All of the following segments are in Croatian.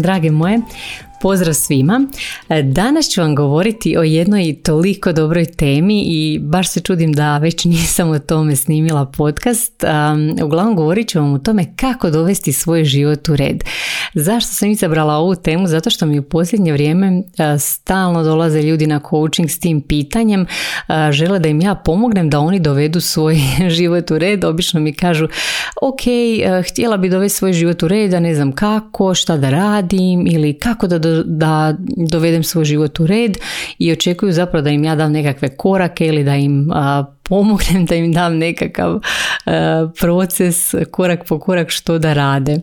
Drage moje, Pozdrav svima. E, danas ću vam govoriti o jednoj toliko dobroj temi i baš se čudim da već nisam o tome snimila podcast. Uglavnom govorit ću vam o tome kako dovesti svoj život u red. Zašto sam izabrala ovu temu? Zato što mi u posljednje vrijeme e, stalno dolaze ljudi na coaching s tim pitanjem. E, žele da im ja pomognem da oni dovedu svoj život u red. Obično mi kažu ok, htjela bi dovesti svoj život u red, a ne znam kako, šta da radim ili kako da da dovedem svoj život u red i očekuju zapravo da im ja dam nekakve korake ili da im pomognem da im dam nekakav e, proces korak po korak što da rade.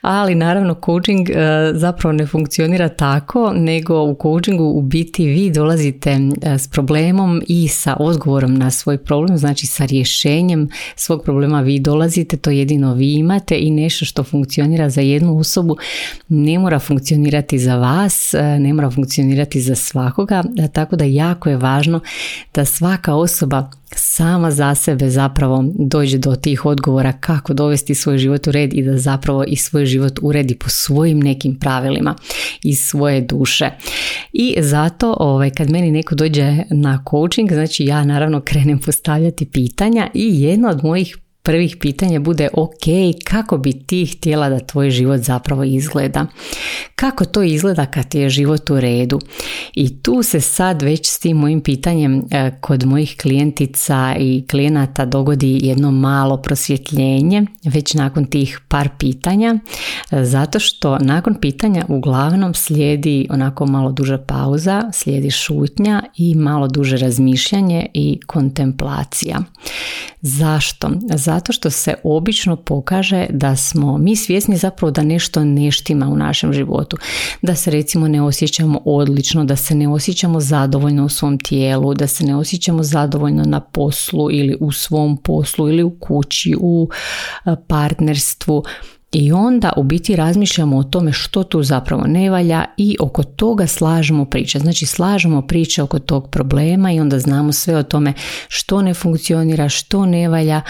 Ali naravno coaching e, zapravo ne funkcionira tako nego u coachingu u biti vi dolazite e, s problemom i sa odgovorom na svoj problem, znači sa rješenjem svog problema vi dolazite, to jedino vi imate i nešto što funkcionira za jednu osobu ne mora funkcionirati za vas, ne mora funkcionirati za svakoga, tako da jako je važno da svaka osoba sama za sebe zapravo dođe do tih odgovora kako dovesti svoj život u red i da zapravo i svoj život uredi po svojim nekim pravilima iz svoje duše. I zato ovaj, kad meni neko dođe na coaching, znači ja naravno krenem postavljati pitanja i jedno od mojih prvih pitanja bude ok, kako bi ti htjela da tvoj život zapravo izgleda? Kako to izgleda kad ti je život u redu? I tu se sad već s tim mojim pitanjem e, kod mojih klijentica i klijenata dogodi jedno malo prosvjetljenje već nakon tih par pitanja, e, zato što nakon pitanja uglavnom slijedi onako malo duža pauza, slijedi šutnja i malo duže razmišljanje i kontemplacija. Zašto? Zato što se obično pokaže da smo mi svjesni zapravo da nešto neštima u našem životu. Da se recimo ne osjećamo odlično, da se ne osjećamo zadovoljno u svom tijelu, da se ne osjećamo zadovoljno na poslu ili u svom poslu ili u kući, u partnerstvu. I onda u biti razmišljamo o tome što tu zapravo ne valja i oko toga slažemo priče. Znači slažemo priče oko tog problema i onda znamo sve o tome što ne funkcionira, što ne valja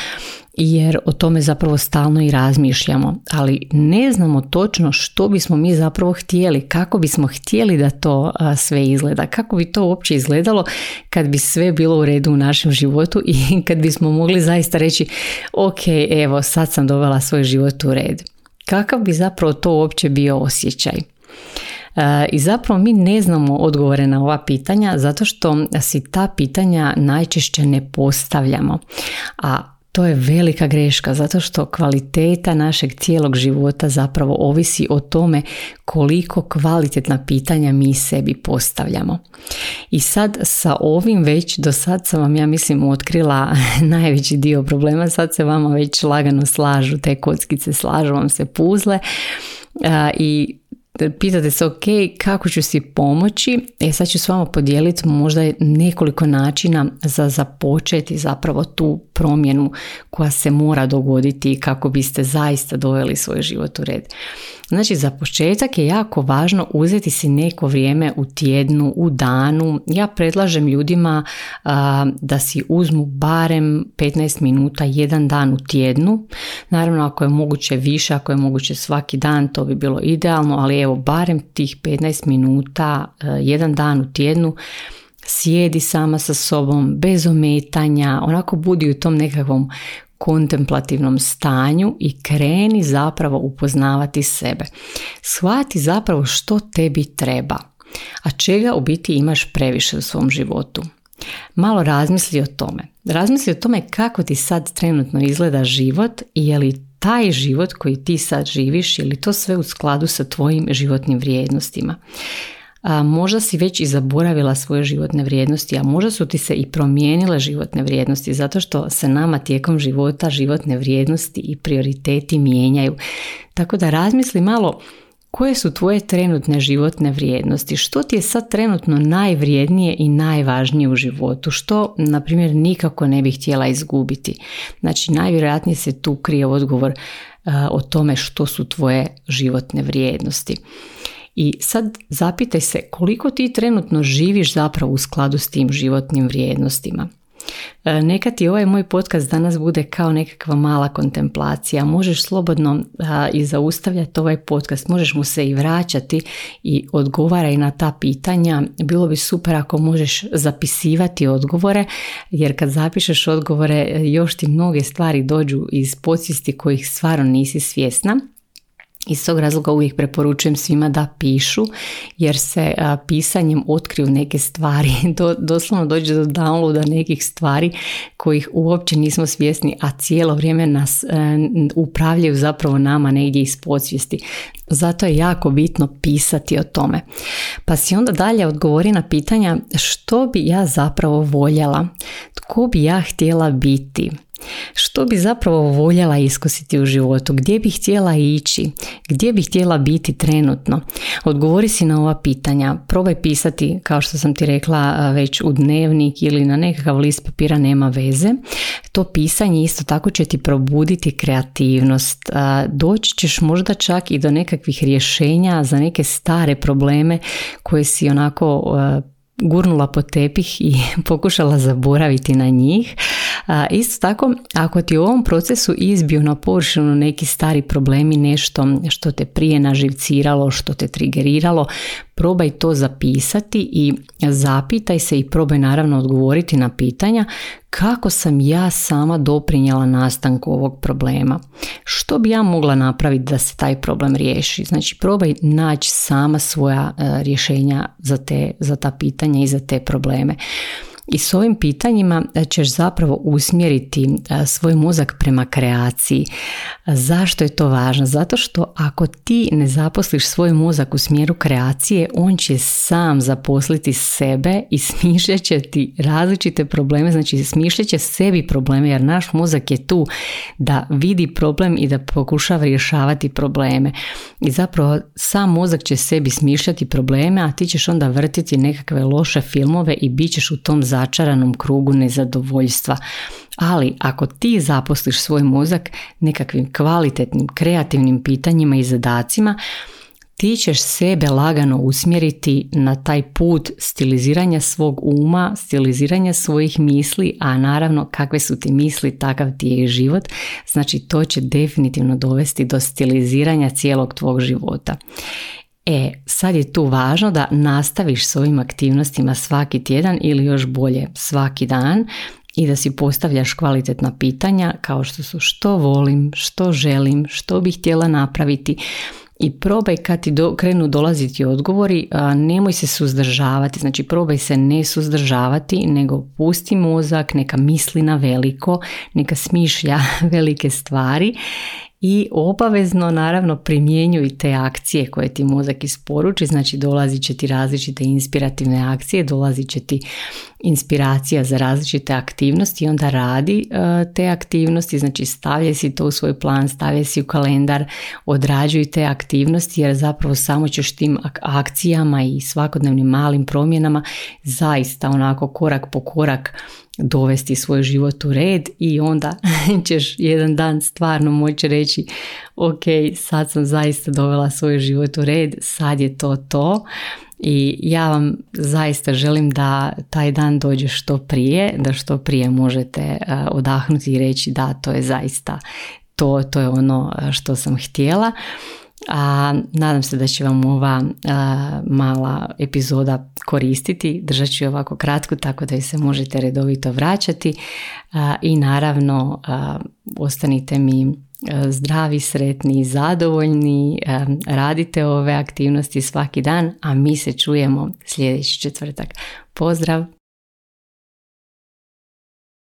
jer o tome zapravo stalno i razmišljamo, ali ne znamo točno što bismo mi zapravo htjeli, kako bismo htjeli da to sve izgleda, kako bi to uopće izgledalo kad bi sve bilo u redu u našem životu i kad bismo mogli zaista reći ok, evo sad sam dovela svoj život u red. Kakav bi zapravo to uopće bio osjećaj? I zapravo mi ne znamo odgovore na ova pitanja zato što si ta pitanja najčešće ne postavljamo. A to je velika greška zato što kvaliteta našeg cijelog života zapravo ovisi o tome koliko kvalitetna pitanja mi sebi postavljamo. I sad sa ovim već do sad sam vam ja mislim otkrila najveći dio problema, sad se vama već lagano slažu te kockice, slažu vam se puzle i pitate se ok, kako ću si pomoći, e sad ću s vama podijeliti možda nekoliko načina za započeti zapravo tu promjenu koja se mora dogoditi kako biste zaista doveli svoj život u red. Znači za početak je jako važno uzeti si neko vrijeme u tjednu, u danu. Ja predlažem ljudima da si uzmu barem 15 minuta jedan dan u tjednu. Naravno ako je moguće više, ako je moguće svaki dan, to bi bilo idealno, ali evo barem tih 15 minuta jedan dan u tjednu sjedi sama sa sobom bez ometanja, onako budi u tom nekakvom kontemplativnom stanju i kreni zapravo upoznavati sebe. Shvati zapravo što tebi treba, a čega u biti imaš previše u svom životu. Malo razmisli o tome. Razmisli o tome kako ti sad trenutno izgleda život i je li taj život koji ti sad živiš, je li to sve u skladu sa tvojim životnim vrijednostima. A, možda si već i zaboravila svoje životne vrijednosti, a možda su ti se i promijenile životne vrijednosti zato što se nama tijekom života životne vrijednosti i prioriteti mijenjaju. Tako da razmisli malo koje su tvoje trenutne životne vrijednosti? Što ti je sad trenutno najvrijednije i najvažnije u životu? Što, na primjer, nikako ne bih htjela izgubiti? Znači, najvjerojatnije se tu krije odgovor o tome što su tvoje životne vrijednosti. I sad zapitaj se koliko ti trenutno živiš zapravo u skladu s tim životnim vrijednostima. E, neka ti ovaj moj podcast danas bude kao nekakva mala kontemplacija. Možeš slobodno i zaustavljati ovaj podcast, možeš mu se i vraćati i odgovaraj na ta pitanja. Bilo bi super ako možeš zapisivati odgovore, jer kad zapišeš odgovore još ti mnoge stvari dođu iz podsvijesti kojih stvarno nisi svjesna. Iz tog razloga uvijek preporučujem svima da pišu jer se pisanjem otkriju neke stvari, Do, doslovno dođe do downloada nekih stvari kojih uopće nismo svjesni, a cijelo vrijeme nas e, upravljaju zapravo nama negdje iz podsvijesti. Zato je jako bitno pisati o tome. Pa si onda dalje odgovori na pitanja što bi ja zapravo voljela, tko bi ja htjela biti, što bi zapravo voljela iskusiti u životu? Gdje bi htjela ići? Gdje bi htjela biti trenutno? Odgovori si na ova pitanja. Probaj pisati, kao što sam ti rekla, već u dnevnik ili na nekakav list papira nema veze. To pisanje isto tako će ti probuditi kreativnost. Doći ćeš možda čak i do nekakvih rješenja za neke stare probleme koje si onako gurnula po tepih i pokušala zaboraviti na njih. Isto tako, ako ti u ovom procesu izbiju na površinu neki stari problemi, nešto što te prije naživciralo, što te trigeriralo, probaj to zapisati i zapitaj se i probaj naravno odgovoriti na pitanja kako sam ja sama doprinjela nastanku ovog problema. Što bi ja mogla napraviti da se taj problem riješi? Znači probaj naći sama svoja e, rješenja za, te, za ta pitanja i za te probleme. I s ovim pitanjima e, ćeš zapravo usmjeriti e, svoj mozak prema kreaciji. Zašto je to važno? Zato što ako ti ne zaposliš svoj mozak u smjeru kreacije, on će sam zaposliti sebe i smišljat će ti različite probleme, znači smišljat će sebi probleme jer naš mozak je tu da vidi problem i da pokušava rješavati probleme. I zapravo sam mozak će sebi smišljati probleme, a ti ćeš onda vrtiti nekakve loše filmove i bit ćeš u tom začaranom krugu nezadovoljstva. Ali ako ti zaposliš svoj mozak nekakvim kvalitetnim, kreativnim pitanjima i zadacima, ti ćeš sebe lagano usmjeriti na taj put stiliziranja svog uma, stiliziranja svojih misli, a naravno kakve su ti misli, takav ti je život. Znači to će definitivno dovesti do stiliziranja cijelog tvog života. E, sad je tu važno da nastaviš s ovim aktivnostima svaki tjedan ili još bolje svaki dan i da si postavljaš kvalitetna pitanja kao što su što volim, što želim, što bih htjela napraviti. I probaj kad ti do, krenu dolaziti odgovori, a, nemoj se suzdržavati, znači probaj se ne suzdržavati, nego pusti mozak, neka misli na veliko, neka smišlja velike stvari i obavezno naravno primjenjuj te akcije koje ti mozak isporuči, znači dolazit će ti različite inspirativne akcije, dolazit će ti inspiracija za različite aktivnosti i onda radi e, te aktivnosti, znači stavlja si to u svoj plan, stavlja si u kalendar, odrađuj te aktivnosti jer zapravo samo ćeš tim akcijama i svakodnevnim malim promjenama zaista onako korak po korak dovesti svoj život u red i onda ćeš jedan dan stvarno moći reći ok, sad sam zaista dovela svoj život u red, sad je to to i ja vam zaista želim da taj dan dođe što prije, da što prije možete eh, odahnuti i reći da to je zaista to, to je ono eh, što sam htjela. A nadam se da će vam ova mala epizoda koristiti. Držat ću ovako kratko tako da se možete redovito vraćati i naravno ostanite mi zdravi, sretni zadovoljni. Radite ove aktivnosti svaki dan, a mi se čujemo sljedeći četvrtak. Pozdrav!